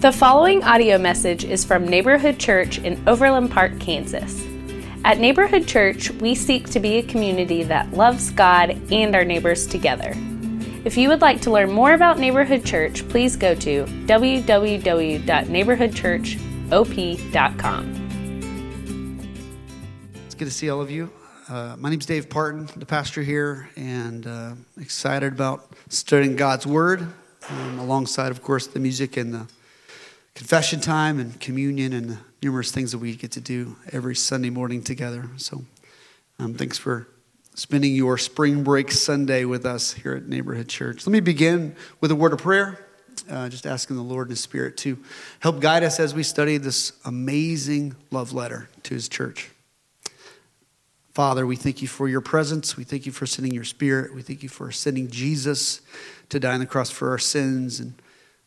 The following audio message is from Neighborhood Church in Overland Park, Kansas. At Neighborhood Church, we seek to be a community that loves God and our neighbors together. If you would like to learn more about Neighborhood Church, please go to www.neighborhoodchurchop.com. It's good to see all of you. Uh, my name's Dave Parton, the pastor here, and uh, excited about studying God's Word um, alongside, of course, the music and the confession time and communion and the numerous things that we get to do every Sunday morning together. So um, thanks for spending your spring break Sunday with us here at Neighborhood Church. Let me begin with a word of prayer. Uh, just asking the Lord and His Spirit to help guide us as we study this amazing love letter to His church. Father, we thank you for your presence. We thank you for sending your Spirit. We thank you for sending Jesus to die on the cross for our sins. And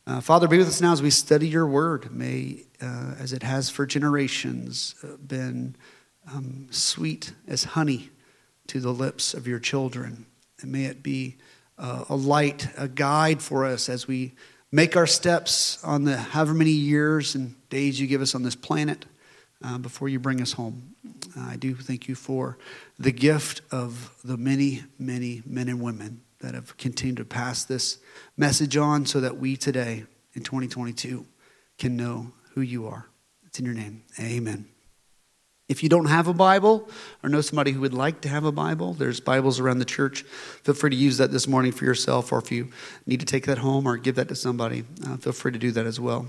uh, Father, be with us now as we study your word. May, uh, as it has for generations, uh, been um, sweet as honey to the lips of your children. And may it be uh, a light, a guide for us as we make our steps on the however many years and days you give us on this planet uh, before you bring us home. I do thank you for the gift of the many, many men and women that have continued to pass this message on so that we today in 2022 can know who you are. It's in your name. Amen. If you don't have a Bible or know somebody who would like to have a Bible, there's Bibles around the church. Feel free to use that this morning for yourself, or if you need to take that home or give that to somebody, uh, feel free to do that as well.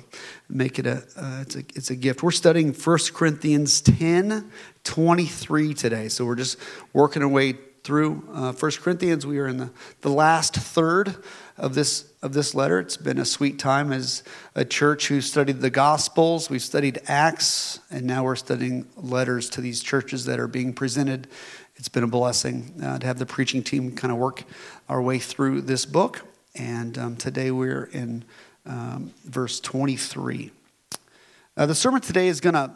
Make it a, uh, it's a, it's a gift. We're studying 1 Corinthians 10 23 today. So we're just working our way through uh, 1 Corinthians. We are in the, the last third of this of this letter. It's been a sweet time as a church who studied the Gospels. We've studied Acts, and now we're studying letters to these churches that are being presented. It's been a blessing uh, to have the preaching team kind of work our way through this book. And um, today we're in um, verse 23. Uh, the sermon today is going to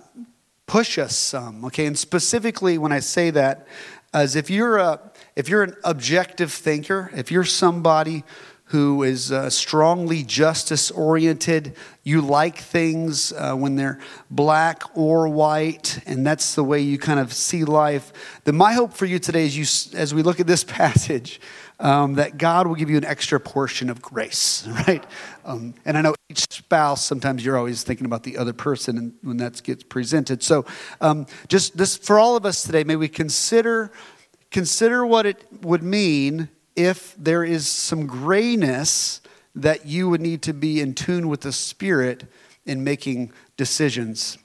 push us some, okay? And specifically, when I say that, as if you're a if you're an objective thinker, if you're somebody who is uh, strongly justice oriented. You like things uh, when they're black or white, and that's the way you kind of see life. Then, my hope for you today is you, as we look at this passage, um, that God will give you an extra portion of grace, right? Um, and I know each spouse, sometimes you're always thinking about the other person and when that gets presented. So, um, just this for all of us today, may we consider consider what it would mean if there is some grayness that you would need to be in tune with the Spirit in making decisions.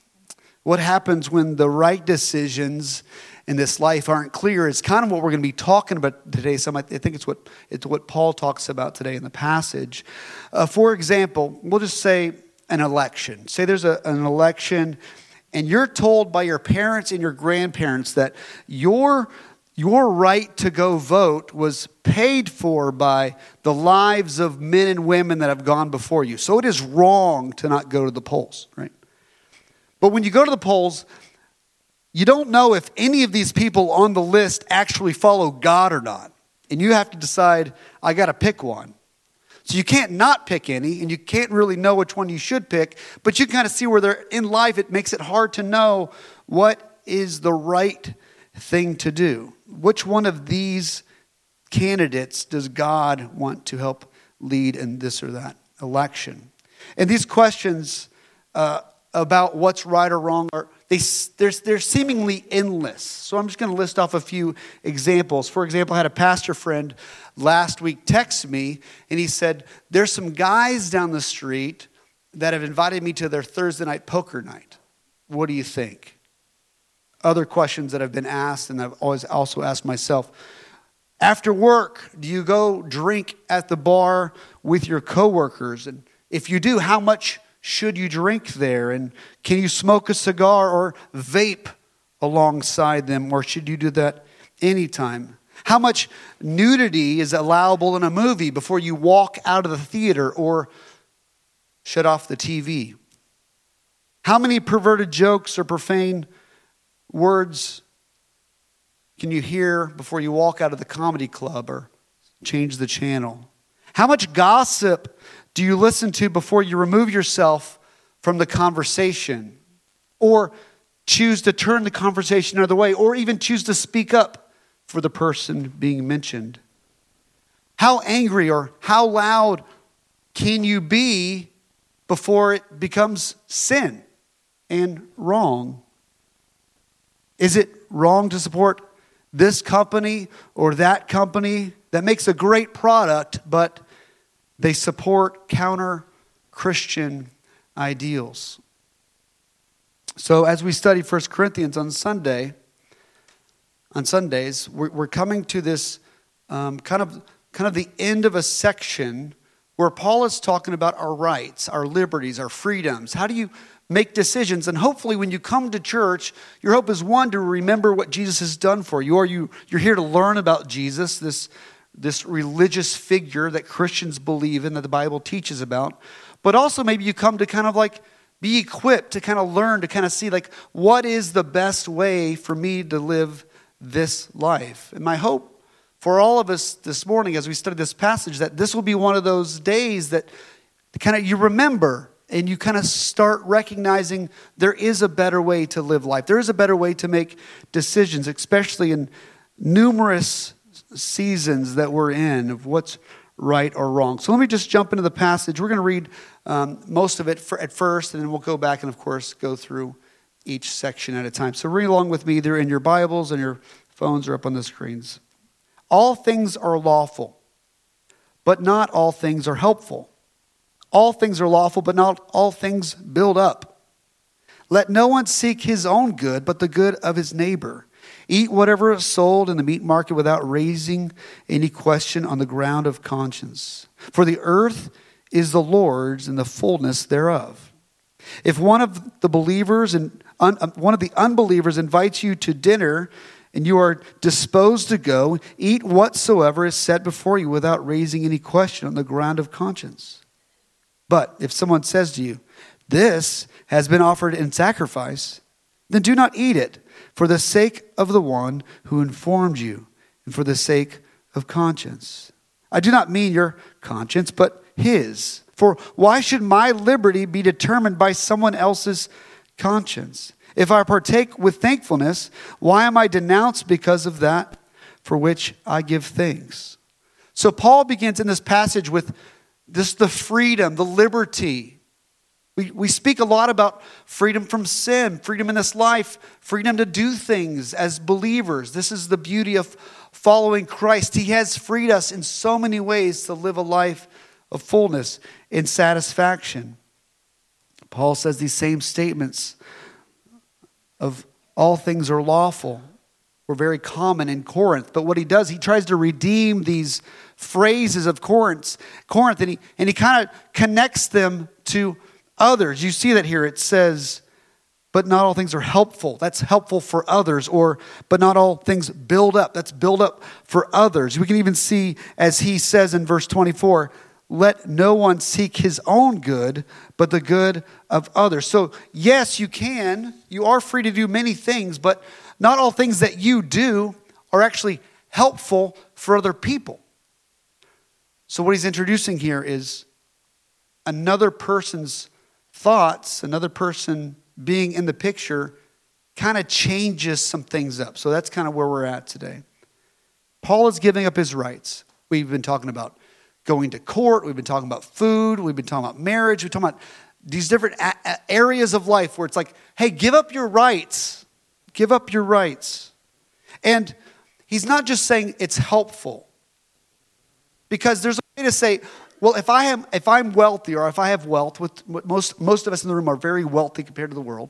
What happens when the right decisions in this life aren't clear is kind of what we're going to be talking about today. Some I think it's what, it's what Paul talks about today in the passage. Uh, for example, we'll just say an election. Say there's a, an election, and you're told by your parents and your grandparents that your your right to go vote was paid for by the lives of men and women that have gone before you. So it is wrong to not go to the polls, right? But when you go to the polls, you don't know if any of these people on the list actually follow God or not. And you have to decide, I got to pick one. So you can't not pick any, and you can't really know which one you should pick, but you kind of see where they're in life, it makes it hard to know what is the right thing to do. Which one of these candidates does God want to help lead in this or that election? And these questions uh, about what's right or wrong are they, they're, they're seemingly endless. So I'm just going to list off a few examples. For example, I had a pastor friend last week text me, and he said, There's some guys down the street that have invited me to their Thursday night poker night. What do you think? other questions that have been asked, and I've always also asked myself. After work, do you go drink at the bar with your coworkers? And if you do, how much should you drink there? And can you smoke a cigar or vape alongside them, or should you do that anytime? How much nudity is allowable in a movie before you walk out of the theater or shut off the TV? How many perverted jokes or profane words can you hear before you walk out of the comedy club or change the channel? How much gossip do you listen to before you remove yourself from the conversation, or choose to turn the conversation another way, or even choose to speak up for the person being mentioned? How angry or how loud can you be before it becomes sin and wrong? Is it wrong to support this company or that company that makes a great product, but they support counter Christian ideals? So, as we study 1 Corinthians on Sunday, on Sundays, we're, coming to this um, kind of kind of the end of a section where Paul is talking about our rights, our liberties, our freedoms. How do you make decisions? And hopefully, when you come to church, your hope is one, to remember what Jesus has done for you, or you, you're here to learn about Jesus, this, this religious figure that Christians believe in, that the Bible teaches about. But also, maybe you come to kind of like be equipped to kind of learn, to kind of see, like, what is the best way for me to live this life? And my hope for all of us this morning as we study this passage that this will be one of those days that kind of you remember and you kind of start recognizing there is a better way to live life. There is a better way to make decisions, especially in numerous seasons that we're in of what's right or wrong. So let me just jump into the passage. We're going to read um, most of it for, at first, and then we'll go back and, of course, go through each section at a time. So read along with me either in your Bibles and your phones or up on the screens. All things are lawful, but not all things are helpful. All things are lawful, but not all things build up. Let no one seek his own good, but the good of his neighbor. Eat whatever is sold in the meat market without raising any question on the ground of conscience. For the earth is the Lord's and the fullness thereof. If one of the believers and un, uh, one of the unbelievers invites you to dinner and you are disposed to go, eat whatsoever is set before you without raising any question on the ground of conscience. But if someone says to you, This has been offered in sacrifice, then do not eat it for the sake of the one who informed you and for the sake of conscience. I do not mean your conscience, but his. For why should my liberty be determined by someone else's conscience? If I partake with thankfulness, why am I denounced because of that for which I give thanks? So Paul begins in this passage with this the freedom, the liberty. We, we speak a lot about freedom from sin, freedom in this life, freedom to do things as believers. This is the beauty of following Christ. He has freed us in so many ways to live a life of fullness and satisfaction. Paul says these same statements of all things are lawful were very common in Corinth. But what he does, he tries to redeem these phrases of Corinth, Corinth and he, and he kind of connects them to others. You see that here. It says, but not all things are helpful. That's helpful for others. Or, but not all things build up. That's build up for others. We can even see, as he says in verse 24, let no one seek his own good, but the good of others. So, yes, you can. You are free to do many things, but not all things that you do are actually helpful for other people. So, what he's introducing here is another person's thoughts, another person being in the picture, kind of changes some things up. So, that's kind of where we're at today. Paul is giving up his rights. We've been talking about going to court, we've been talking about food, we've been talking about marriage, we've been talking about these different areas of life where it's like, hey, give up your rights. Give up your rights. And he's not just saying it's helpful. Because there's a way to say, well, if I am if I'm wealthy or if I have wealth, with most most of us in the room are very wealthy compared to the world.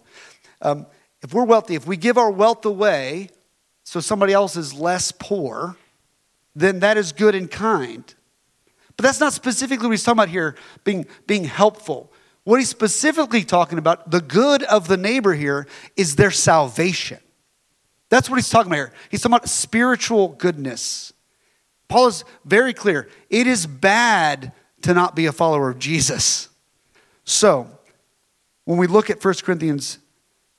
Um, if we're wealthy, if we give our wealth away so somebody else is less poor, then that is good and kind. But that's not specifically what he's talking about here, being, being helpful. What he's specifically talking about, the good of the neighbor here, is their salvation. That's what he's talking about here. He's talking about spiritual goodness. Paul is very clear. It is bad to not be a follower of Jesus. So, when we look at 1 Corinthians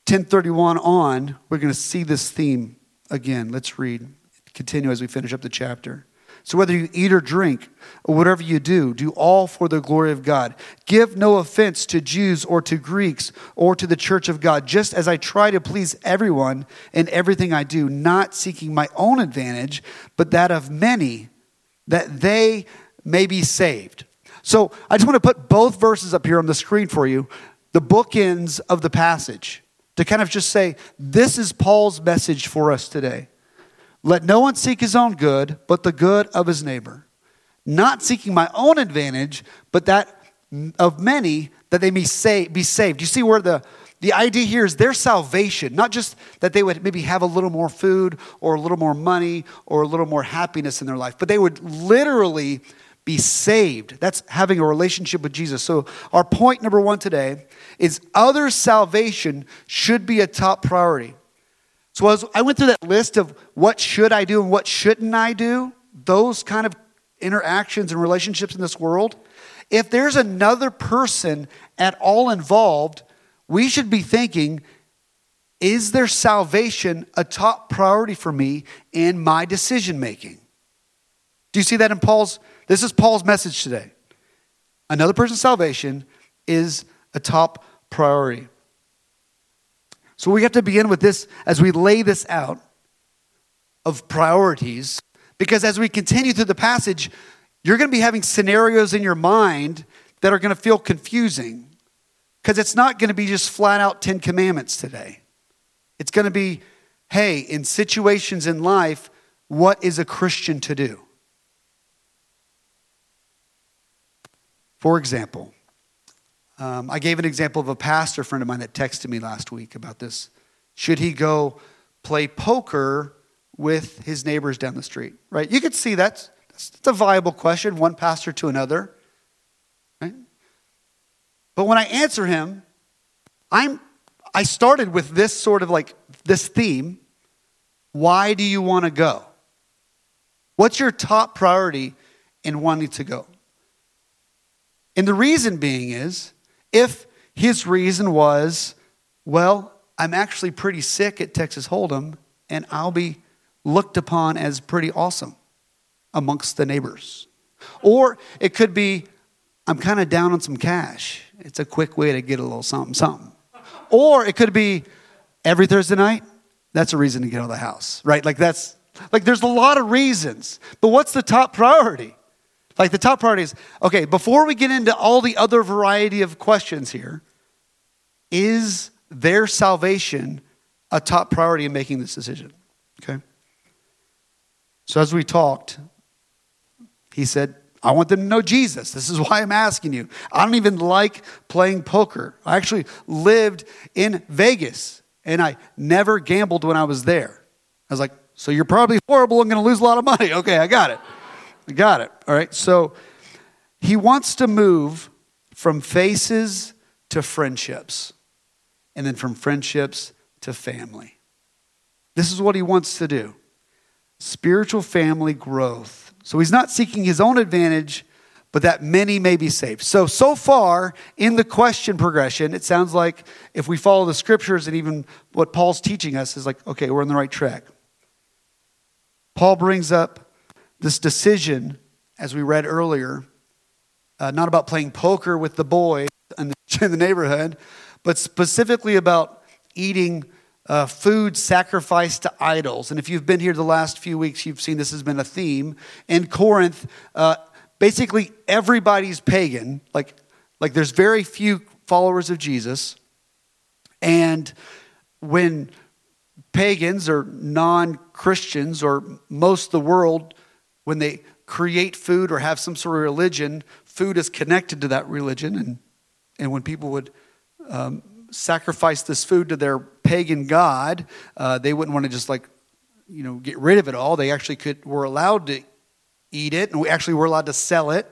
10:31 on, we're going to see this theme again. Let's read. Continue as we finish up the chapter. So whether you eat or drink, or whatever you do, do all for the glory of God. Give no offense to Jews or to Greeks or to the church of God, just as I try to please everyone in everything I do, not seeking my own advantage, but that of many, that they may be saved. So I just want to put both verses up here on the screen for you, the bookends of the passage, to kind of just say, this is Paul's message for us today. Let no one seek his own good, but the good of his neighbor. Not seeking my own advantage, but that of many, that they may say, be saved. You see where the, the idea here is their salvation, not just that they would maybe have a little more food or a little more money or a little more happiness in their life, but they would literally be saved. That's having a relationship with Jesus. So, our point number one today is other salvation should be a top priority. So as I went through that list of what should I do and what shouldn't I do, those kind of interactions and relationships in this world, if there's another person at all involved, we should be thinking, is their salvation a top priority for me in my decision making? Do you see that in Paul's? This is Paul's message today. Another person's salvation is a top priority. So we have to begin with this as we lay this out of priorities, because as we continue through the passage, you're going to be having scenarios in your mind that are going to feel confusing because it's not going to be just flat out 10 commandments today. It's going to be, hey, in situations in life, what is a Christian to do? For example, um, I gave an example of a pastor friend of mine that texted me last week about this. Should he go play poker with his neighbors down the street? Right? You could see that's, that's a viable question, one pastor to another. Right? But when I answer him, I'm I started with this sort of like this theme. Why do you want to go? What's your top priority in wanting to go? And the reason being is if his reason was, well, I'm actually pretty sick at Texas Hold'em, and I'll be looked upon as pretty awesome amongst the neighbors. Or it could be, I'm kind of down on some cash. It's a quick way to get a little something, something. Or it could be, every Thursday night, that's a reason to get out of the house, right? Like that's, like there's a lot of reasons. But what's the top priority? Like the top priority is okay, before we get into all the other variety of questions here, is their salvation a top priority in making this decision? Okay. So as we talked, he said, I want them to know Jesus. This is why I'm asking you. I don't even like playing poker. I actually lived in Vegas and I never gambled when I was there. I was like, so you're probably horrible and going to lose a lot of money. Okay, I got it. Got it. All right. So he wants to move from faces to friendships, and then from friendships to family. This is what he wants to do spiritual family growth. So he's not seeking his own advantage, but that many may be saved. So, so far in the question progression, it sounds like if we follow the scriptures and even what Paul's teaching us is like, okay, we're on the right track. Paul brings up this decision, as we read earlier, uh, not about playing poker with the boys in the, in the neighborhood, but specifically about eating uh, food sacrificed to idols. And if you've been here the last few weeks, you've seen this has been a theme. In Corinth, uh, basically everybody's pagan. Like, like there's very few followers of Jesus. And when pagans or non Christians or most of the world when they create food or have some sort of religion, food is connected to that religion. And, and when people would um, sacrifice this food to their pagan god, uh, they wouldn't want to just like, you know, get rid of it all. They actually could were allowed to eat it, and we actually were allowed to sell it.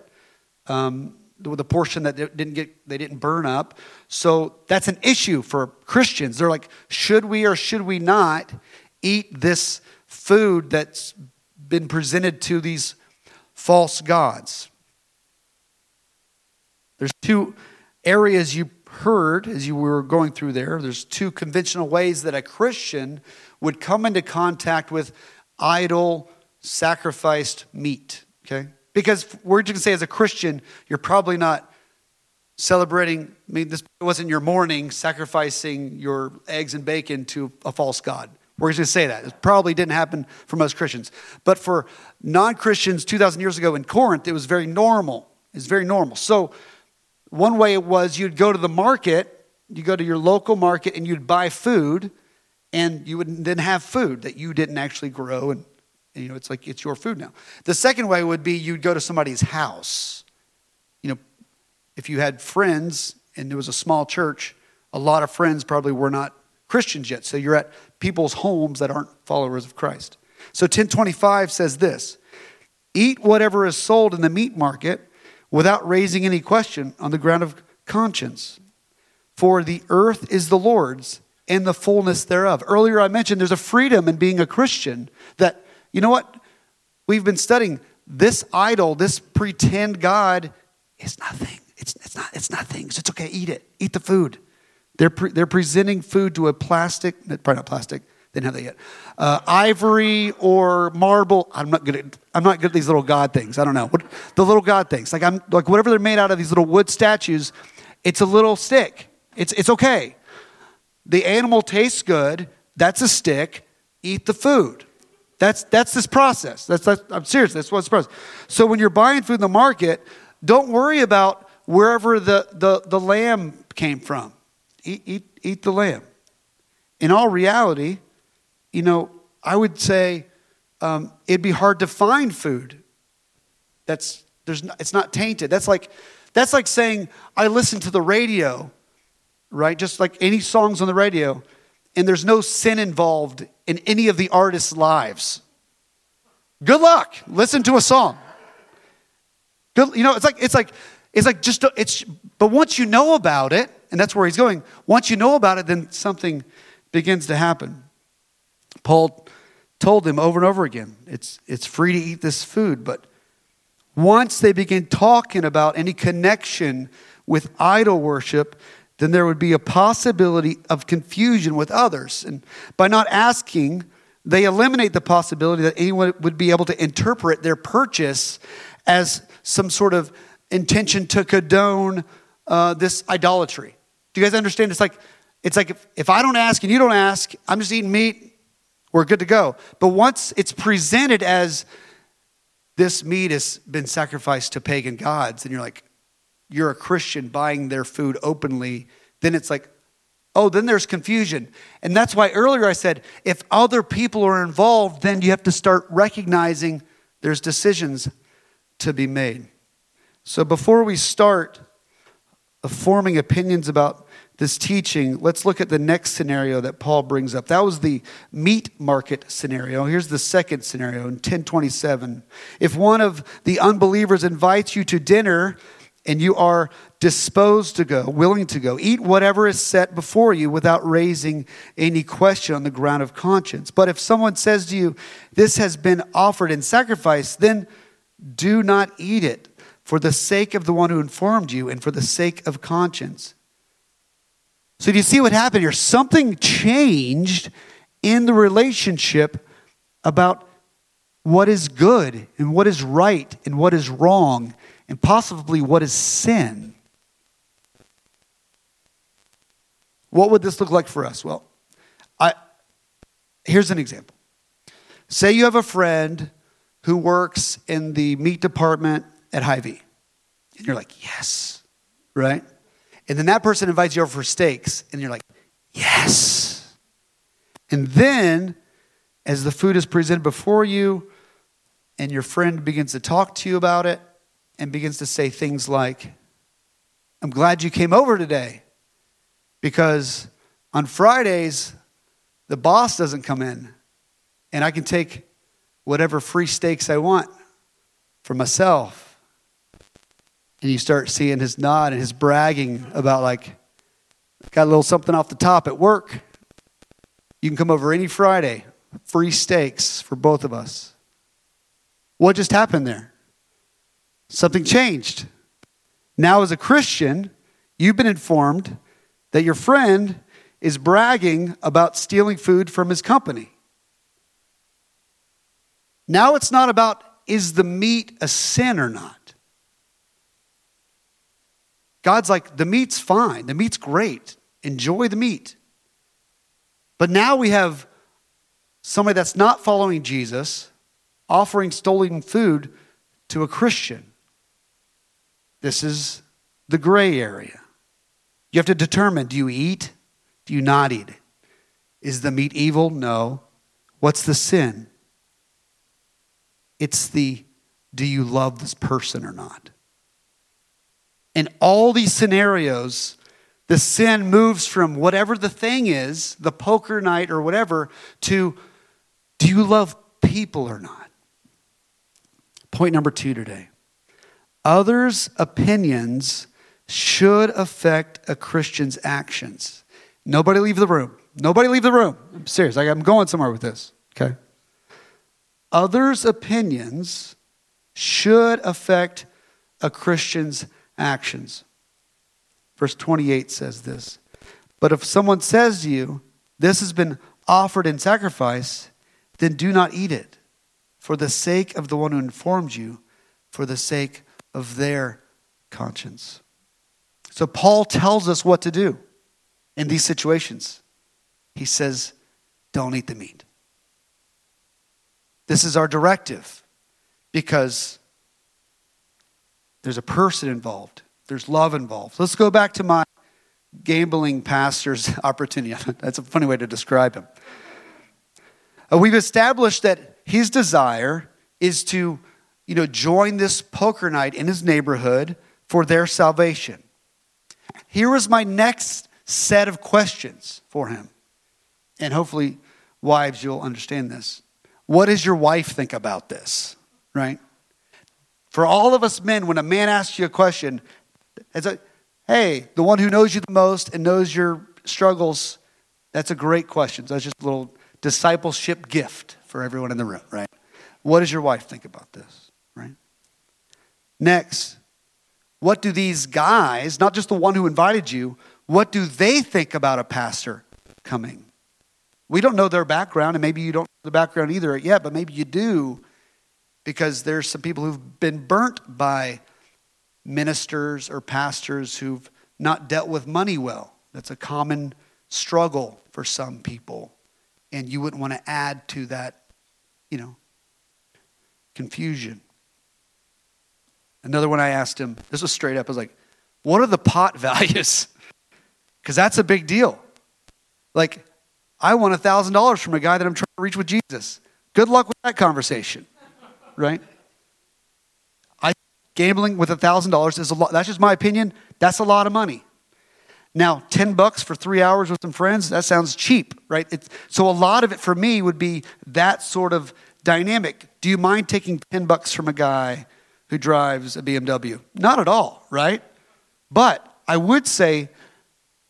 Um, the with a portion that didn't get they didn't burn up so that's an issue for christians they're like should we or should we not eat this food that's been presented to these false gods. There's two areas you heard as you were going through there. There's two conventional ways that a Christian would come into contact with idol sacrificed meat, okay? Because we're just going to say as a Christian, you're probably not celebrating, I mean, this wasn't your morning sacrificing your eggs and bacon to a false God. We're just going to say that. It probably didn't happen for most Christians. But for non Christians 2,000 years ago in Corinth, it was very normal. It's very normal. So, one way it was you'd go to the market, you go to your local market, and you'd buy food, and you would then have food that you didn't actually grow. And, and you know, it's like it's your food now. The second way would be you'd go to somebody's house. You know, if you had friends and there was a small church, a lot of friends probably were not Christians yet. So you're at people's homes that aren't followers of Christ. So 1025 says this Eat whatever is sold in the meat market without raising any question on the ground of conscience. For the earth is the Lord's and the fullness thereof. Earlier I mentioned there's a freedom in being a Christian that, you know what? We've been studying this idol, this pretend God is nothing. It's, it's, not, it's nothing. So it's okay. Eat it. Eat the food. They're, pre- they're presenting food to a plastic, probably not plastic, didn't have that yet. Uh, ivory or marble. I'm not good at I'm not good at these little god things. I don't know what the little god things. Like I'm like whatever they're made out of these little wood statues. It's a little stick. It's it's okay. The animal tastes good. That's a stick. Eat the food. That's that's this process. That's, that's I'm serious. That's what's the process. So when you're buying food in the market, don't worry about wherever the, the, the lamb came from. Eat, eat, eat the lamb. In all reality, you know, I would say um, it'd be hard to find food that's there's it's not tainted. That's like that's like saying I listen to the radio, right? Just like any songs on the radio, and there's no sin involved in any of the artists' lives. Good luck. Listen to a song. Good, you know, it's like it's like it's like just it's but once you know about it, and that's where he's going, once you know about it, then something begins to happen. Paul told them over and over again, it's it's free to eat this food, but once they begin talking about any connection with idol worship, then there would be a possibility of confusion with others. And by not asking, they eliminate the possibility that anyone would be able to interpret their purchase as some sort of intention to condone uh, this idolatry. Do you guys understand? It's like, it's like if, if I don't ask and you don't ask, I'm just eating meat, we're good to go. But once it's presented as this meat has been sacrificed to pagan gods, and you're like, you're a Christian buying their food openly, then it's like, oh, then there's confusion. And that's why earlier I said, if other people are involved, then you have to start recognizing there's decisions to be made. So before we start forming opinions about this teaching, let's look at the next scenario that Paul brings up. That was the meat market scenario. Here's the second scenario in 1027. If one of the unbelievers invites you to dinner and you are disposed to go, willing to go, eat whatever is set before you without raising any question on the ground of conscience. But if someone says to you, This has been offered in sacrifice, then do not eat it for the sake of the one who informed you and for the sake of conscience. So, do you see what happened here? Something changed in the relationship about what is good and what is right and what is wrong and possibly what is sin. What would this look like for us? Well, I, here's an example. Say you have a friend who works in the meat department at Hy-Vee. And you're like, yes, right? And then that person invites you over for steaks, and you're like, yes. And then, as the food is presented before you, and your friend begins to talk to you about it, and begins to say things like, I'm glad you came over today because on Fridays, the boss doesn't come in, and I can take whatever free steaks I want for myself and you start seeing his nod and his bragging about like got a little something off the top at work. You can come over any friday free steaks for both of us. What just happened there? Something changed. Now as a christian you've been informed that your friend is bragging about stealing food from his company. Now it's not about is the meat a sin or not? God's like, the meat's fine, the meat's great. Enjoy the meat. But now we have somebody that's not following Jesus offering stolen food to a Christian. This is the gray area. You have to determine do you eat? Do you not eat? Is the meat evil? No. What's the sin? It's the do you love this person or not? In all these scenarios, the sin moves from whatever the thing is, the poker night or whatever, to do you love people or not? Point number two today others' opinions should affect a Christian's actions. Nobody leave the room. Nobody leave the room. I'm serious. I'm going somewhere with this. Okay. Others' opinions should affect a Christian's actions. Verse 28 says this But if someone says to you, This has been offered in sacrifice, then do not eat it, for the sake of the one who informed you, for the sake of their conscience. So Paul tells us what to do in these situations. He says, Don't eat the meat. This is our directive because there's a person involved, there's love involved. Let's go back to my gambling pastor's opportunity. That's a funny way to describe him. Uh, we've established that his desire is to you know, join this poker night in his neighborhood for their salvation. Here is my next set of questions for him. And hopefully, wives, you'll understand this. What does your wife think about this? Right? For all of us men, when a man asks you a question, it's a, hey, the one who knows you the most and knows your struggles, that's a great question. That's just a little discipleship gift for everyone in the room, right? What does your wife think about this, right? Next, what do these guys, not just the one who invited you, what do they think about a pastor coming? We don't know their background, and maybe you don't know the background either yet, but maybe you do because there's some people who've been burnt by ministers or pastors who've not dealt with money well. That's a common struggle for some people. And you wouldn't want to add to that, you know, confusion. Another one I asked him, this was straight up, I was like, what are the pot values? Because that's a big deal. Like, I want $1,000 from a guy that I'm trying to reach with Jesus. Good luck with that conversation right? I gambling with $1,000 is a lot. That's just my opinion. That's a lot of money. Now, 10 bucks for three hours with some friends, that sounds cheap, right? It's, so a lot of it for me would be that sort of dynamic. Do you mind taking 10 bucks from a guy who drives a BMW? Not at all, right? But I would say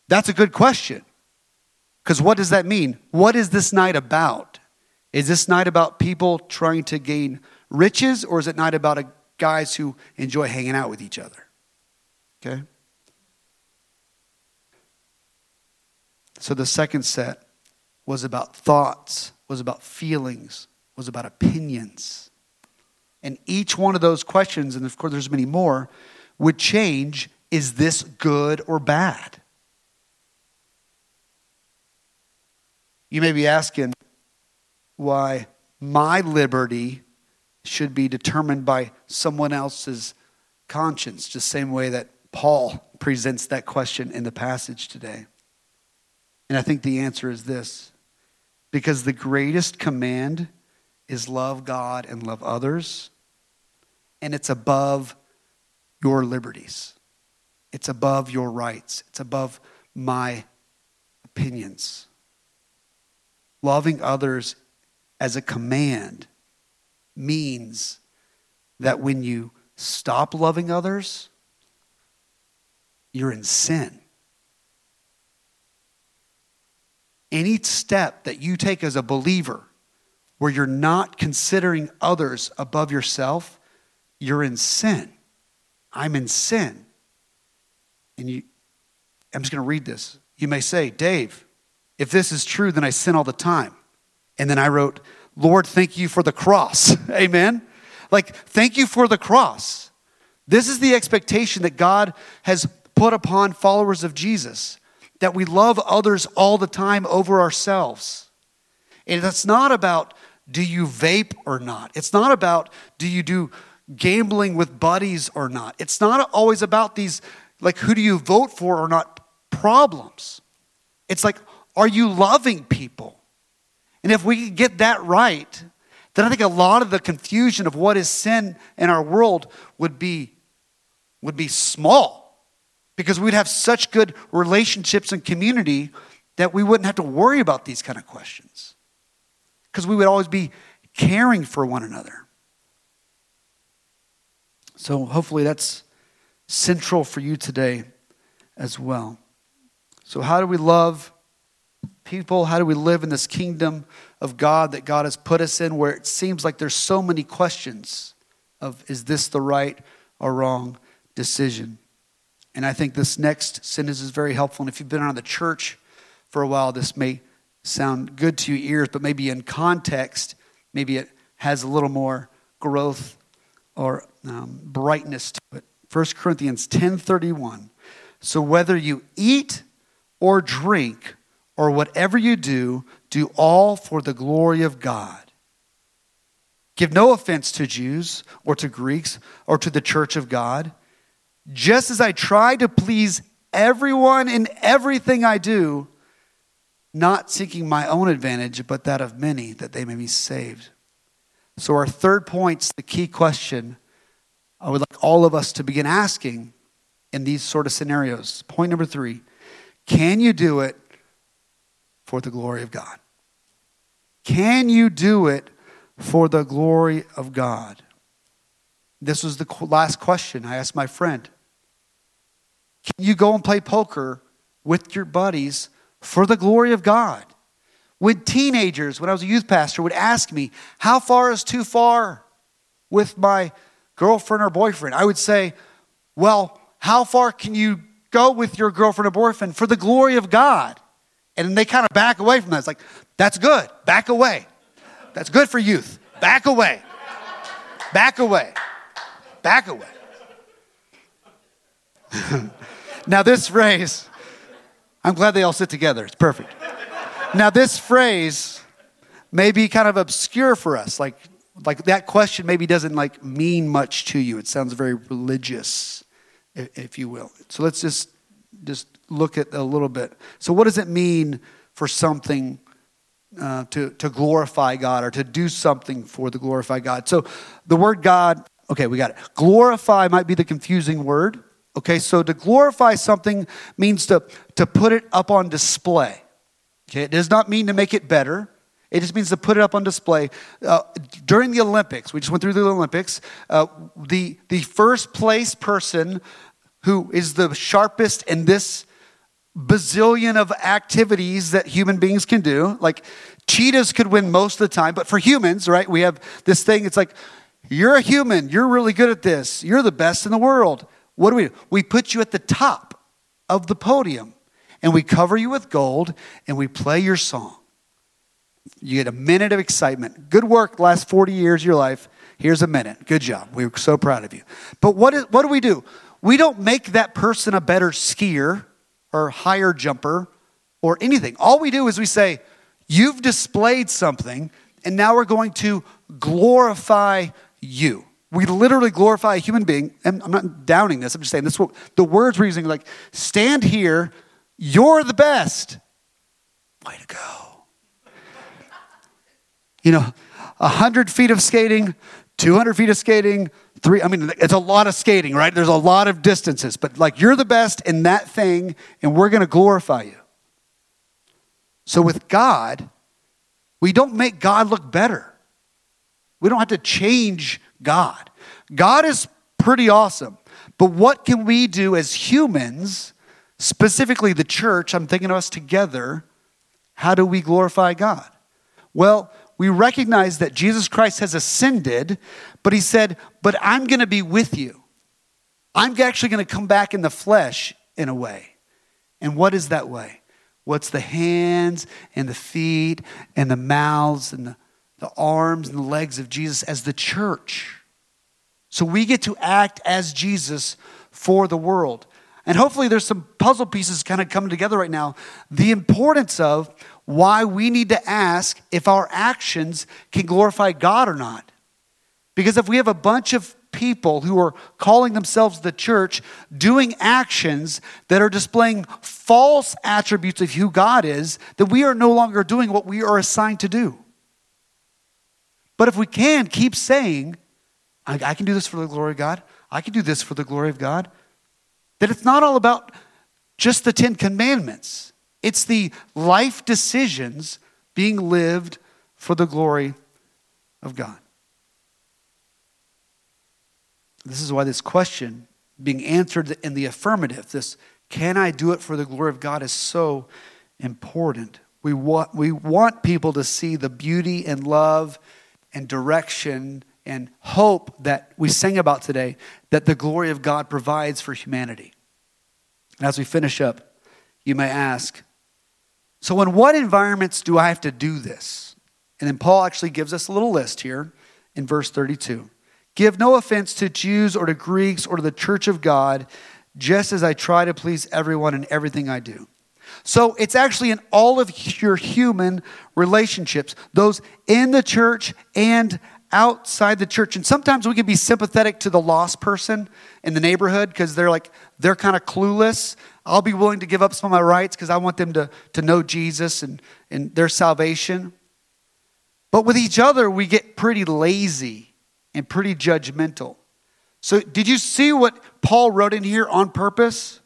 that's a good question. Because what does that mean? What is this night about? Is this night about people trying to gain riches, or is it not about guys who enjoy hanging out with each other? Okay? So the second set was about thoughts, was about feelings, was about opinions. And each one of those questions, and of course there's many more, would change is this good or bad? You may be asking why my liberty should be determined by someone else's conscience, just same way that Paul presents that question in the passage today. And I think the answer is this because the greatest command is love God and love others, and it's above your liberties, it's above your rights, it's above my opinions. Loving others as a command means that when you stop loving others, you're in sin. Any step that you take as a believer where you're not considering others above yourself, you're in sin. I'm in sin. And you, I'm just going to read this. You may say, Dave, if this is true, then I sin all the time. And then I wrote, Lord, thank you for the cross. Amen. Like, thank you for the cross. This is the expectation that God has put upon followers of Jesus that we love others all the time over ourselves. And it's not about do you vape or not. It's not about do you do gambling with buddies or not. It's not always about these, like, who do you vote for or not problems. It's like, are you loving people? And if we could get that right, then I think a lot of the confusion of what is sin in our world would be, would be small because we'd have such good relationships and community that we wouldn't have to worry about these kind of questions because we would always be caring for one another. So hopefully that's central for you today as well. So, how do we love people? How do we live in this kingdom of God that God has put us in where it seems like there's so many questions of is this the right or wrong decision? And I think this next sentence is very helpful. And if you've been around the church for a while, this may sound good to your ears, but maybe in context, maybe it has a little more growth or um, brightness to it. 1 Corinthians 10:31. So whether you eat or drink or whatever you do, do all for the glory of God. Give no offense to Jews or to Greeks or to the church of God. Just as I try to please everyone in everything I do, not seeking my own advantage, but that of many, that they may be saved. So, our third point's the key question I would like all of us to begin asking in these sort of scenarios. Point number three can you do it for the glory of God? Can you do it for the glory of God? This was the last question I asked my friend. Can you go and play poker with your buddies for the glory of God? When teenagers, when I was a youth pastor, would ask me, How far is too far with my girlfriend or boyfriend? I would say, Well, how far can you go with your girlfriend or boyfriend for the glory of God? And they kind of back away from that. It's like, That's good. Back away. That's good for youth. Back away. Back away. Back away. now, this phrase, I'm glad they all sit together. It's perfect. Now, this phrase may be kind of obscure for us. Like, like that question maybe doesn't like mean much to you. It sounds very religious, if you will. So let's just just look at a little bit. So, what does it mean for something uh, to to glorify God or to do something for the glorify God? So, the word God. Okay, we got it. Glorify might be the confusing word. Okay, so to glorify something means to, to put it up on display. Okay, it does not mean to make it better. It just means to put it up on display. Uh, during the Olympics, we just went through the Olympics, uh, the, the first place person who is the sharpest in this bazillion of activities that human beings can do, like cheetahs could win most of the time, but for humans, right, we have this thing, it's like, you're a human, you're really good at this, you're the best in the world. What do we do? We put you at the top of the podium and we cover you with gold and we play your song. You get a minute of excitement. Good work last 40 years of your life. Here's a minute. Good job. We're so proud of you. But what, is, what do we do? We don't make that person a better skier or higher jumper or anything. All we do is we say, You've displayed something, and now we're going to glorify you. We literally glorify a human being. And I'm not downing this, I'm just saying this what the words we're using like, stand here, you're the best. Way to go. You know, 100 feet of skating, 200 feet of skating, three, I mean, it's a lot of skating, right? There's a lot of distances, but like you're the best in that thing, and we're going to glorify you. So with God, we don't make God look better. We don't have to change God. God is pretty awesome. But what can we do as humans, specifically the church? I'm thinking of us together. How do we glorify God? Well, we recognize that Jesus Christ has ascended, but he said, But I'm going to be with you. I'm actually going to come back in the flesh in a way. And what is that way? What's the hands and the feet and the mouths and the the arms and the legs of Jesus as the church. So we get to act as Jesus for the world. And hopefully, there's some puzzle pieces kind of coming together right now. The importance of why we need to ask if our actions can glorify God or not. Because if we have a bunch of people who are calling themselves the church doing actions that are displaying false attributes of who God is, then we are no longer doing what we are assigned to do. But if we can keep saying, I, I can do this for the glory of God, I can do this for the glory of God, that it's not all about just the Ten Commandments, it's the life decisions being lived for the glory of God. This is why this question being answered in the affirmative, this can I do it for the glory of God, is so important. We want, we want people to see the beauty and love and direction and hope that we sang about today that the glory of God provides for humanity. And as we finish up, you may ask, so in what environments do I have to do this? And then Paul actually gives us a little list here in verse 32. Give no offense to Jews or to Greeks or to the church of God, just as I try to please everyone in everything I do. So it's actually in all of your human relationships, those in the church and outside the church. And sometimes we can be sympathetic to the lost person in the neighborhood because they're like, they're kind of clueless. I'll be willing to give up some of my rights because I want them to, to know Jesus and, and their salvation. But with each other, we get pretty lazy and pretty judgmental. So, did you see what Paul wrote in here on purpose?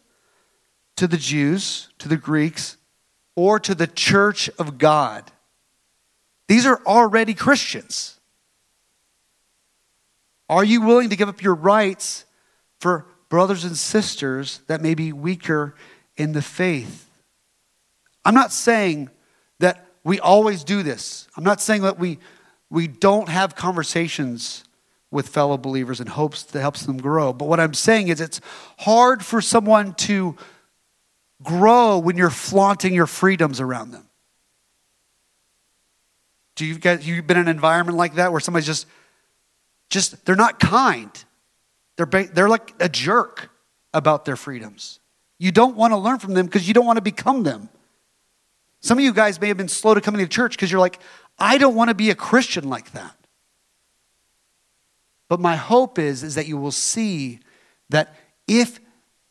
To the Jews, to the Greeks, or to the church of God. These are already Christians. Are you willing to give up your rights for brothers and sisters that may be weaker in the faith? I'm not saying that we always do this. I'm not saying that we, we don't have conversations with fellow believers in hopes that helps them grow. But what I'm saying is it's hard for someone to grow when you're flaunting your freedoms around them. Do you guys you've been in an environment like that where somebody's just just they're not kind. They're, they're like a jerk about their freedoms. You don't want to learn from them because you don't want to become them. Some of you guys may have been slow to coming to church because you're like, I don't want to be a Christian like that. But my hope is, is that you will see that if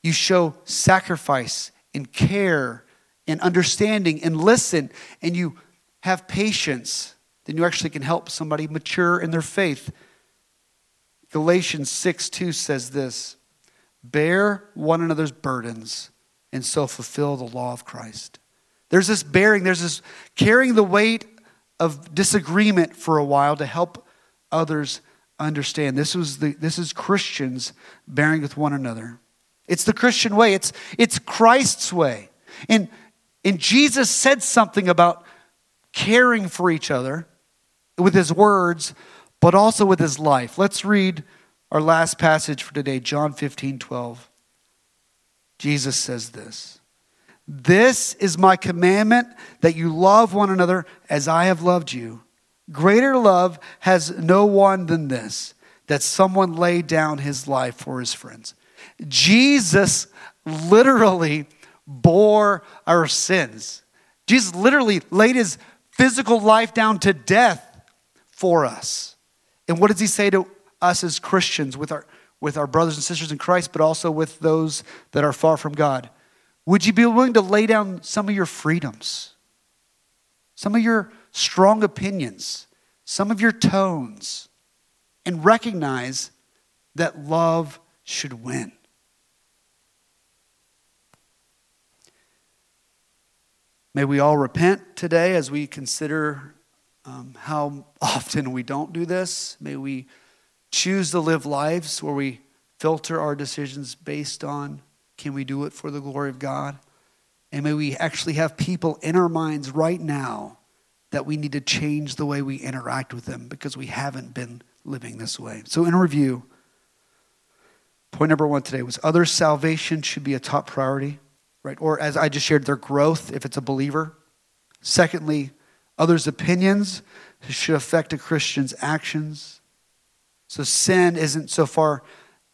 you show sacrifice and care and understanding and listen and you have patience, then you actually can help somebody mature in their faith Galatians 6 2 says this Bear one another's burdens and so fulfill the law of Christ. There's this bearing, there's this carrying the weight of disagreement for a while to help others understand. This, was the, this is Christians bearing with one another. It's the Christian way, it's, it's Christ's way. And, and Jesus said something about caring for each other with his words but also with his life. Let's read our last passage for today, John 15, 12. Jesus says this This is my commandment that you love one another as I have loved you. Greater love has no one than this, that someone lay down his life for his friends. Jesus literally bore our sins. Jesus literally laid his physical life down to death for us. And what does he say to us as Christians with our, with our brothers and sisters in Christ, but also with those that are far from God? Would you be willing to lay down some of your freedoms, some of your strong opinions, some of your tones, and recognize that love should win? May we all repent today as we consider um, how often we don't do this. May we choose to live lives where we filter our decisions based on can we do it for the glory of God? And may we actually have people in our minds right now that we need to change the way we interact with them because we haven't been living this way. So, in review, point number one today was others' salvation should be a top priority, right? Or as I just shared, their growth if it's a believer. Secondly, others' opinions should affect a Christian's actions. So sin isn't so far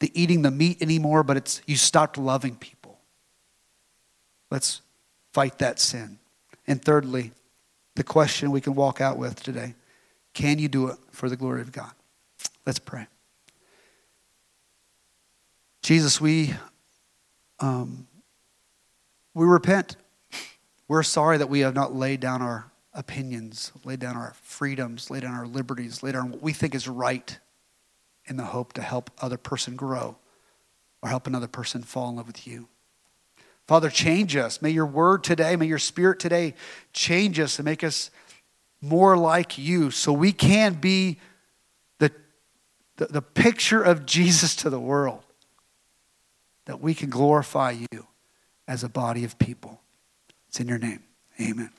the eating the meat anymore, but it's you stopped loving people. Let's fight that sin. And thirdly, the question we can walk out with today can you do it for the glory of God? Let's pray. Jesus, we, um, we repent. We're sorry that we have not laid down our opinions, lay down our freedoms, lay down our liberties, lay down what we think is right in the hope to help other person grow or help another person fall in love with you. Father, change us. May your word today, may your spirit today change us and make us more like you so we can be the, the, the picture of Jesus to the world, that we can glorify you as a body of people. It's in your name. Amen.